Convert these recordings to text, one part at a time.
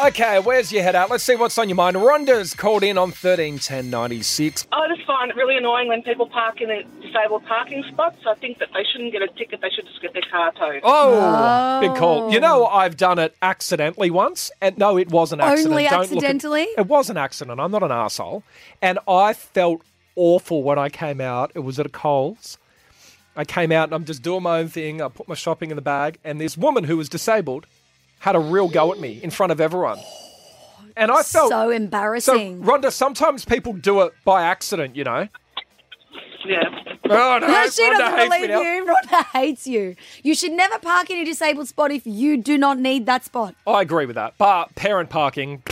Okay, where's your head at? Let's see what's on your mind. Rhonda's called in on 131096. I just find it really annoying when people park in a disabled parking spots. I think that they shouldn't get a ticket, they should just get their car towed. Oh, oh, big call. You know, I've done it accidentally once, and no, it was an accident. Only Don't look at- accidentally? it was an accident. I'm not an asshole, and I felt awful when I came out. It was at a Coles. I came out and I'm just doing my own thing. I put my shopping in the bag, and this woman who was disabled had a real go at me in front of everyone. And I felt so embarrassing. so. Rhonda. Sometimes people do it by accident, you know. Yeah. Oh no, No, she Rhonda doesn't hates me believe now. you. Rhonda hates you. You should never park in a disabled spot if you do not need that spot. I agree with that. But parent parking,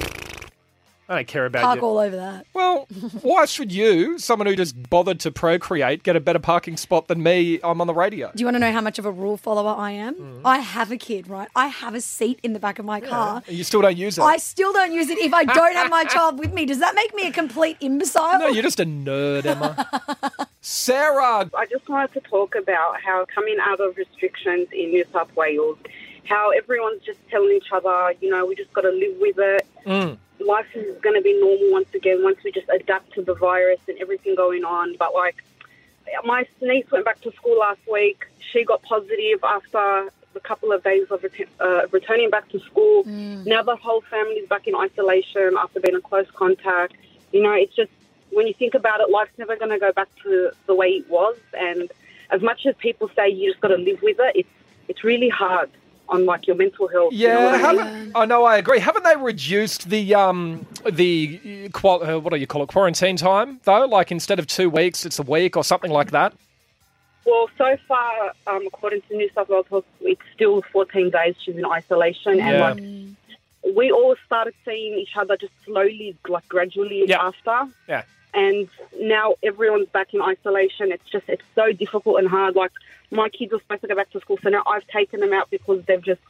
I don't care about Park you. all over that. Well, why should you, someone who just bothered to procreate, get a better parking spot than me? I'm on the radio. Do you want to know how much of a rule follower I am? Mm. I have a kid, right? I have a seat in the back of my car. You still don't use it. I still don't use it if I don't have my child with me. Does that make me a complete imbecile? no, you're just a nerd, Emma. Sarah, I just wanted to talk about how coming out of restrictions in New South Wales, how everyone's just telling each other, you know, we just got to live with it. Mm. Life is going to be normal once again once we just adapt to the virus and everything going on. But like, my niece went back to school last week. She got positive after a couple of days of ret- uh, returning back to school. Now the whole family's back in isolation after being in close contact. You know, it's just when you think about it, life's never going to go back to the way it was. And as much as people say you just got to live with it, it's it's really hard on like your mental health. you know yeah, I mean? I know, I agree. Haven't they reduced the um the qual- uh, what do you call it quarantine time though? Like instead of two weeks, it's a week or something like that. Well, so far, um, according to New South Wales it's still 14 days she's in isolation, and like we all started seeing each other just slowly, like gradually Yeah. after. Yeah. And now everyone's back in isolation. It's just it's so difficult and hard. Like my kids are supposed to go back to school, so now I've taken them out because they've just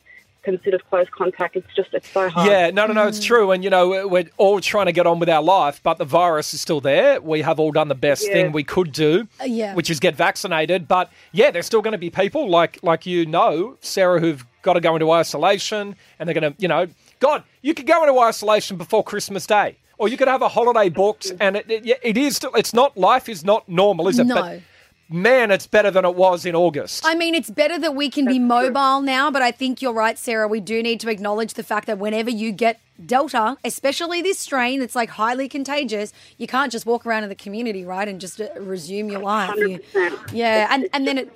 considered close contact. It's just it's so hard. Yeah, no, no, no, it's true. And, you know, we're all trying to get on with our life, but the virus is still there. We have all done the best Yeah. thing we could do, Uh, yeah. which is get vaccinated. But, yeah, there's still going to be people like, like you know, Sarah, who've got to go into isolation and they're going to, you know, God, you could go into isolation before Christmas Day. Or you could have a holiday booked, and it, it, it is still, it's not, life is not normal, is it? No. But, man, it's better than it was in August. I mean, it's better that we can be mobile now, but I think you're right, Sarah. We do need to acknowledge the fact that whenever you get Delta, especially this strain that's like highly contagious, you can't just walk around in the community, right, and just uh, resume your life. You- 100%. yeah, and, and then it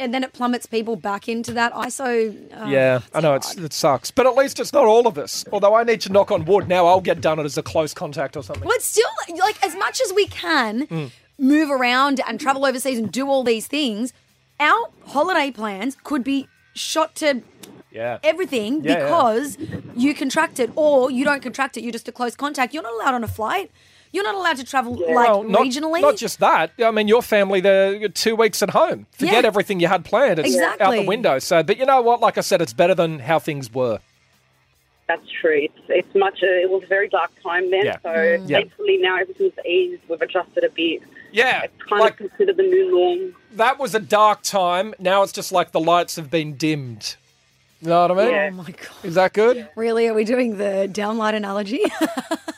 and then it plummets people back into that ISO. Oh, Yeah, I know it's, it sucks, but at least it's not all of us. Although I need to knock on wood now, I'll get done it as a close contact or something. But still like as much as we can Mm. Move around and travel overseas and do all these things, our holiday plans could be shot to Yeah, everything Yeah, yeah. because you contract it or you don't contract it, you're just a close contact. You're not allowed on a flight. You're not allowed to travel like Well, not, regionally. Not just that. I mean, your family, they're two weeks at home. Forget Yeah. everything you had planned. It's out the window. So, but you know what? Like I said, it's better than how things were. That's true. It's, it's much. A, it was a very dark time then. Yeah. So Mm. Thankfully now everything's eased. We've adjusted a bit. Yeah, It's kind like of considered the new norm. that was a dark time. Now it's just like the lights have been dimmed. You know what I mean? Yeah. oh my god. Is that good? Really? Are we doing the downlight analogy?